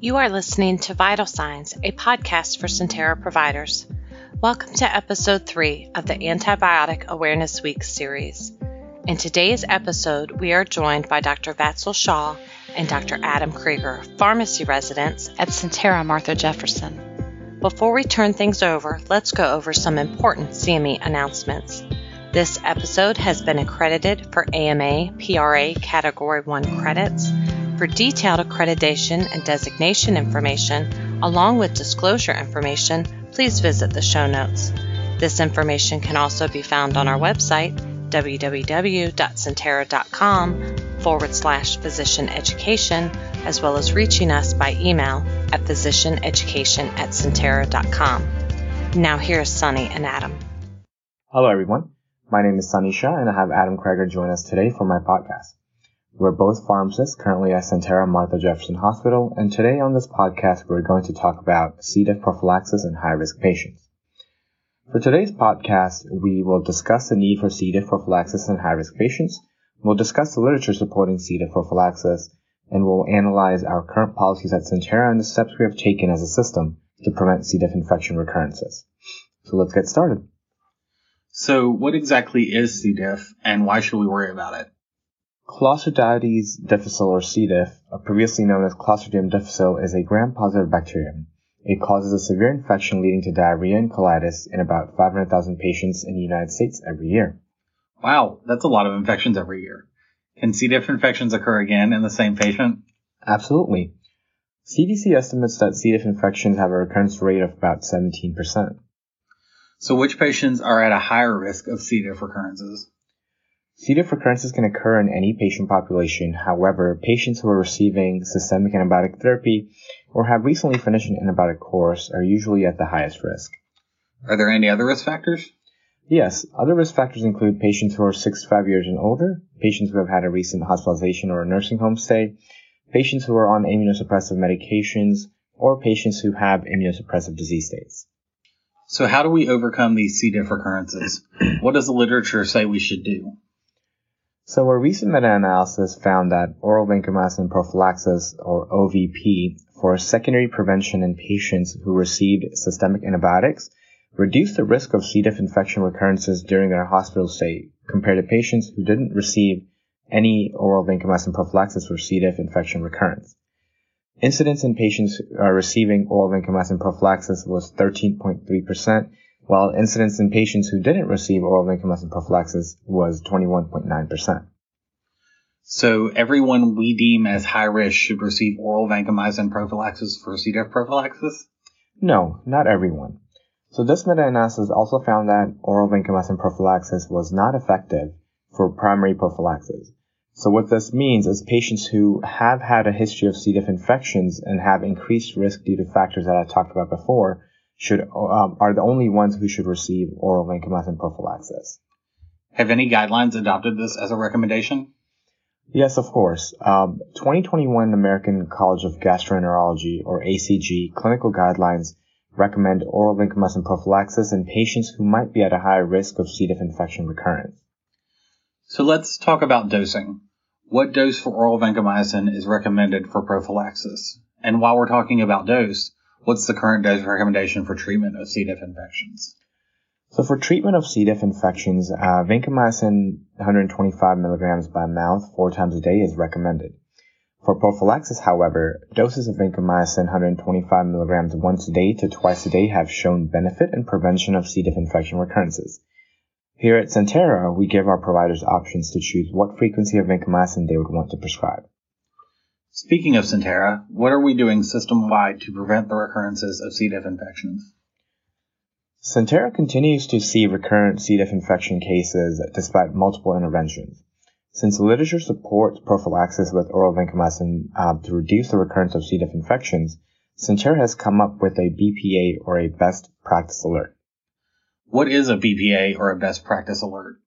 You are listening to Vital Signs, a podcast for Sentara providers. Welcome to episode three of the Antibiotic Awareness Week series. In today's episode, we are joined by Dr. Vatsal Shah and Dr. Adam Cregger, pharmacy residents at Sentara Martha Jefferson. Before we turn things over, let's go over some important CME announcements. This episode has been accredited for AMA PRA Category 1 credits for detailed accreditation and designation information, along with disclosure information, please visit the show notes. This information can also be found on our website, www.sentara.com forward slash physician education, as well as reaching us by email at physicianeducation at sentara.com. Now here's Sunny and Adam. Hello everyone. My name is Sunny Shah and I have Adam Cregger join us today for my podcast. We're both pharmacists currently at Sentara Martha Jefferson Hospital, and today on this podcast we're going to talk about C. diff prophylaxis in high-risk patients. For today's podcast, we will discuss the need for C. diff prophylaxis in high-risk patients, we'll discuss the literature supporting C. diff prophylaxis, and we'll analyze our current policies at Sentara and the steps we have taken as a system to prevent C. diff infection recurrences. So let's get started. So what exactly is C. diff, and why should we worry about it? Clostridioides difficile or C. diff, previously known as Clostridium difficile, is a gram-positive bacterium. It causes a severe infection leading to diarrhea and colitis in about 500,000 patients in the United States every year. Wow, that's a lot of infections every year. Can C. diff infections occur again in the same patient? Absolutely. CDC estimates that C. diff infections have a recurrence rate of about 17%. So which patients are at a higher risk of C. diff recurrences? C. diff recurrences can occur in any patient population. However, patients who are receiving systemic antibiotic therapy or have recently finished an antibiotic course are usually at the highest risk. Are there any other risk factors? Yes, other risk factors include patients who are 65 years and older, patients who have had a recent hospitalization or a nursing home stay, patients who are on immunosuppressive medications, or patients who have immunosuppressive disease states. So how do we overcome these C. diff recurrences? What does the literature say we should do? So a recent meta-analysis found that oral vancomycin prophylaxis, or OVP, for secondary prevention in patients who received systemic antibiotics reduced the risk of C. diff infection recurrences during their hospital stay compared to patients who didn't receive any oral vancomycin prophylaxis for C. diff infection recurrence. Incidence in patients receiving oral vancomycin prophylaxis was 13.3%, while incidence in patients who didn't receive oral vancomycin prophylaxis was 21.9%. So everyone we deem as high risk should receive oral vancomycin prophylaxis for C. diff prophylaxis? No, not everyone. So this meta-analysis also found that oral vancomycin prophylaxis was not effective for primary prophylaxis. So what this means is patients who have had a history of C. diff infections and have increased risk due to factors that I talked about before should um, are the only ones who should receive oral vancomycin prophylaxis. Have any guidelines adopted this as a recommendation? Yes, of course. Um, 2021 American College of Gastroenterology, or ACG, clinical guidelines recommend oral vancomycin prophylaxis in patients who might be at a higher risk of C. diff infection recurrence. So let's talk about dosing. What dose for oral vancomycin is recommended for prophylaxis? And while we're talking about dose, What's the current recommendation for treatment of C. diff infections? So for treatment of C. diff infections, uh, vancomycin 125 milligrams by mouth four times a day is recommended. For prophylaxis, however, doses of vancomycin 125 milligrams once a day to twice a day have shown benefit in prevention of C. diff infection recurrences. Here at Sentara, we give our providers options to choose what frequency of vancomycin they would want to prescribe. Speaking of Sentara, what are we doing system wide to prevent the recurrences of C. diff infections? Sentara continues to see recurrent C. diff infection cases despite multiple interventions. Since the literature supports prophylaxis with oral vancomycin uh, to reduce the recurrence of C. diff infections, Sentara has come up with a BPA or a best practice alert. What is a BPA or a best practice alert?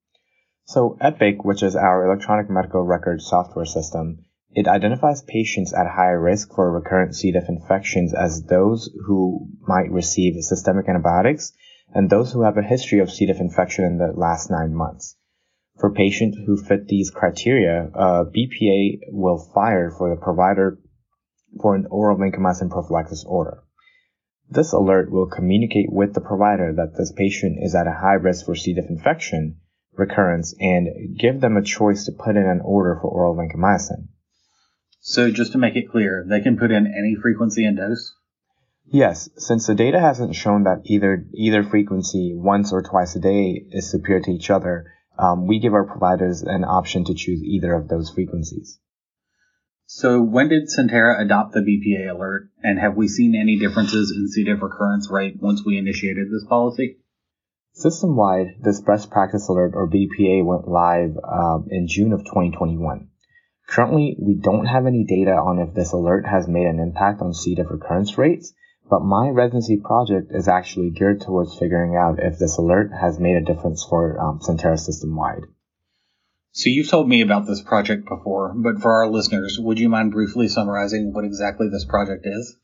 So Epic, which is our electronic medical record software system, it identifies patients at higher risk for recurrent C. diff infections as those who might receive systemic antibiotics and those who have a history of C. diff infection in the last nine months. For patients who fit these criteria, uh, BPA will fire for the provider for an oral vancomycin prophylaxis order. This alert will communicate with the provider that this patient is at a high risk for C. diff infection recurrence and give them a choice to put in an order for oral vancomycin. So just to make it clear, they can put in any frequency and dose? Yes, since the data hasn't shown that either either frequency once or twice a day is superior to each other, um, we give our providers an option to choose either of those frequencies. So when did Sentara adopt the BPA alert, and have we seen any differences in C. diff recurrence rate once we initiated this policy? System-wide, this best practice alert or BPA went live um, in June of 2021. Currently, we don't have any data on if this alert has made an impact on C. diff recurrence rates, but my residency project is actually geared towards figuring out if this alert has made a difference for um, Sentara system-wide. So you've told me about this project before, but for our listeners, would you mind briefly summarizing what exactly this project is?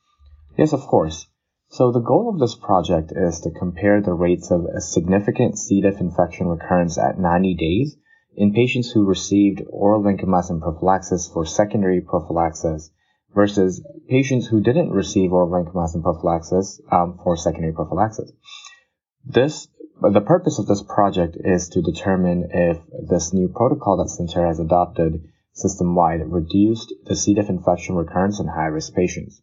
Yes, of course. So the goal of this project is to compare the rates of a significant C. diff infection recurrence at 90 days in patients who received oral vancomycin prophylaxis for secondary prophylaxis versus patients who didn't receive oral vancomycin prophylaxis um, for secondary prophylaxis. This the purpose of this project is to determine if this new protocol that Sentara has adopted system-wide reduced the C. diff infection recurrence in high-risk patients.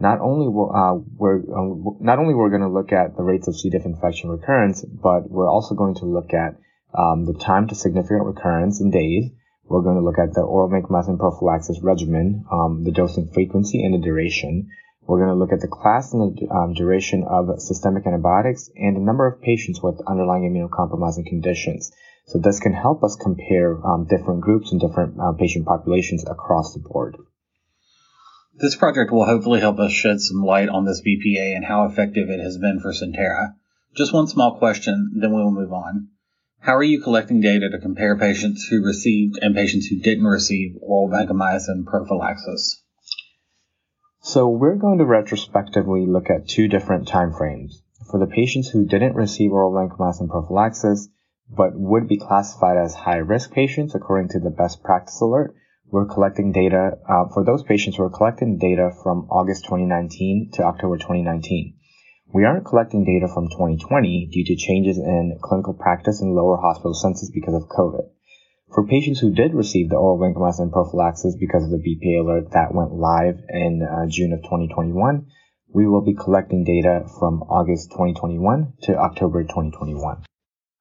Not only uh, we're um, not only we're going to look at the rates of C. diff infection recurrence, but we're also going to look at um, the time to significant recurrence in days. We're going to look at the oral vancomycin prophylaxis regimen, um, the dosing frequency and the duration, we're going to look at the class and the um, duration of systemic antibiotics and the number of patients with underlying immunocompromising conditions. So this can help us compare um, different groups and different uh, patient populations across the board. This project will hopefully help us shed some light on this BPA and how effective it has been for Sentara. Just one small question, then we will move on. How are you collecting data to compare patients who received and patients who didn't receive oral vancomycin prophylaxis? So we're going to retrospectively look at two different time frames. For the patients who didn't receive oral vancomycin prophylaxis, but would be classified as high-risk patients according to the best practice alert, we're collecting data, uh, for those patients, we're collecting data from August 2019 to October 2019. We aren't collecting data from 2020 due to changes in clinical practice and lower hospital census because of COVID. For patients who did receive the oral vancomycin prophylaxis because of the BPA alert that went live in uh, June of 2021, we will be collecting data from August 2021 to October 2021.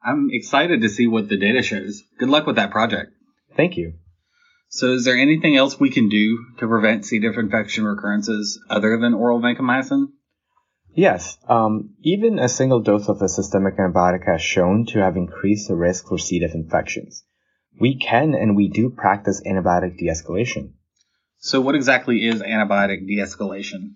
I'm excited to see what the data shows. Good luck with that project. Thank you. So, is there anything else we can do to prevent C. diff infection recurrences other than oral vancomycin? Yes, um, even a single dose of a systemic antibiotic has shown to have increased the risk for C. diff infections we can and we do practice antibiotic de-escalation. So what exactly is antibiotic de-escalation?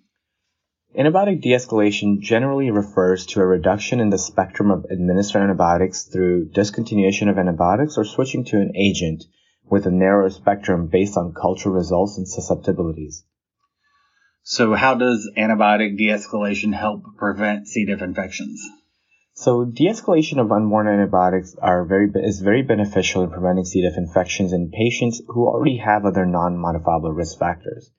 Antibiotic de-escalation generally refers to a reduction in the spectrum of administered antibiotics through discontinuation of antibiotics or switching to an agent with a narrower spectrum based on culture results and susceptibilities. So how does antibiotic de-escalation help prevent C. diff infections? So de-escalation of unwanted antibiotics are very is very beneficial in preventing C. diff infections in patients who already have other non-modifiable risk factors.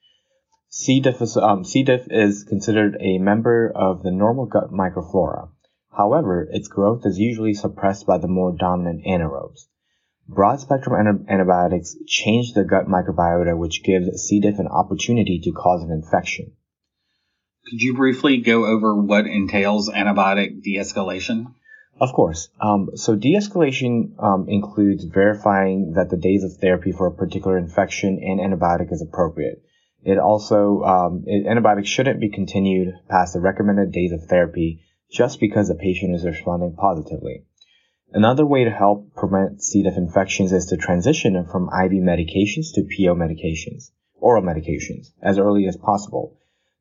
C. diff is, um, C. diff is considered a member of the normal gut microflora. However, its growth is usually suppressed by the more dominant anaerobes. Broad spectrum antibiotics change the gut microbiota, which gives C. diff an opportunity to cause an infection. Could you briefly go over what entails antibiotic de-escalation? Of course. Um, so de-escalation um, includes verifying that the days of therapy for a particular infection and antibiotic is appropriate. It also um, it, antibiotics shouldn't be continued past the recommended days of therapy just because the patient is responding positively. Another way to help prevent C. diff infections is to transition from IV medications to PO medications, oral medications, as early as possible.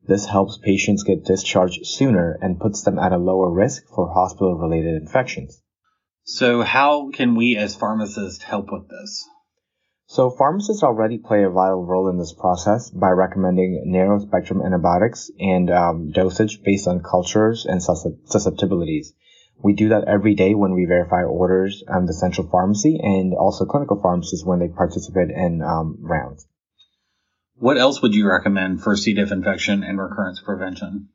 This helps patients get discharged sooner and puts them at a lower risk for hospital related infections. So, how can we as pharmacists help with this? So, pharmacists already play a vital role in this process by recommending narrow spectrum antibiotics and um, dosage based on cultures and susceptibilities. We do that every day when we verify orders at the central pharmacy and also clinical pharmacists when they participate in um, rounds. What else would you recommend for C. diff infection and recurrence prevention?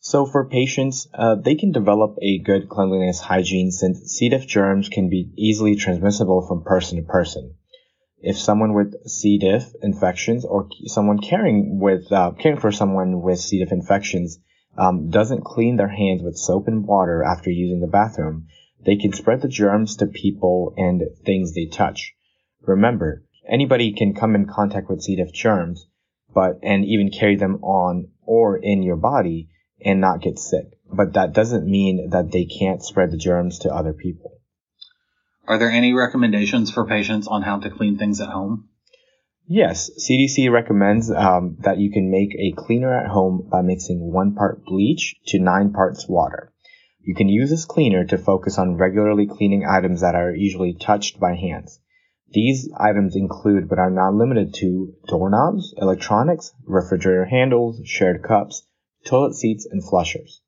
So for patients, uh, they can develop a good cleanliness hygiene since C. diff germs can be easily transmissible from person to person. If someone with C. diff infections or someone caring with uh, caring for someone with C. diff infections um, doesn't clean their hands with soap and water after using the bathroom, they can spread the germs to people and things they touch. Remember, anybody can come in contact with C. diff germs, but and even carry them on or in your body and not get sick. But that doesn't mean that they can't spread the germs to other people. Are there any recommendations for patients on how to clean things at home? Yes, CDC recommends um, that you can make a cleaner at home by mixing one part bleach to nine parts water. You can use this cleaner to focus on regularly cleaning items that are usually touched by hands. These items include, but are not limited to, doorknobs, electronics, refrigerator handles, shared cups, toilet seats, and flushers.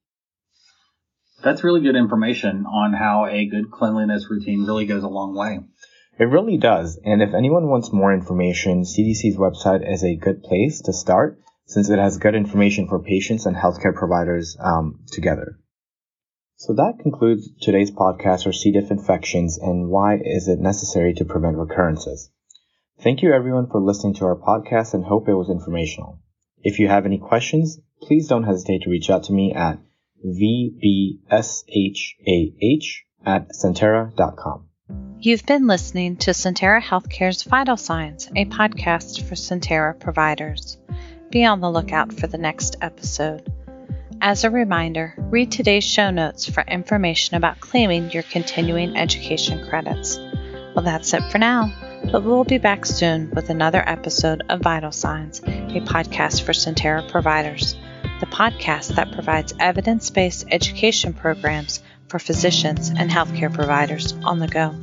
That's really good information on how a good cleanliness routine really goes a long way. It really does, and if anyone wants more information, CDC's website is a good place to start since it has good information for patients and healthcare providers um, together. So that concludes today's podcast for C. diff infections and why is it necessary to prevent recurrences. Thank you everyone for listening to our podcast and hope it was informational. If you have any questions, please don't hesitate to reach out to me at vbshah at sentara.com. You've been listening to Sentara Healthcare's Vital Signs, a podcast for Sentara providers. Be on the lookout for the next episode. As a reminder, read today's show notes for information about claiming your continuing education credits. Well, that's it for now but we'll be back soon with another episode of Vital Signs, a podcast for Sentara providers, the podcast that provides evidence based education programs for physicians and healthcare providers on the go.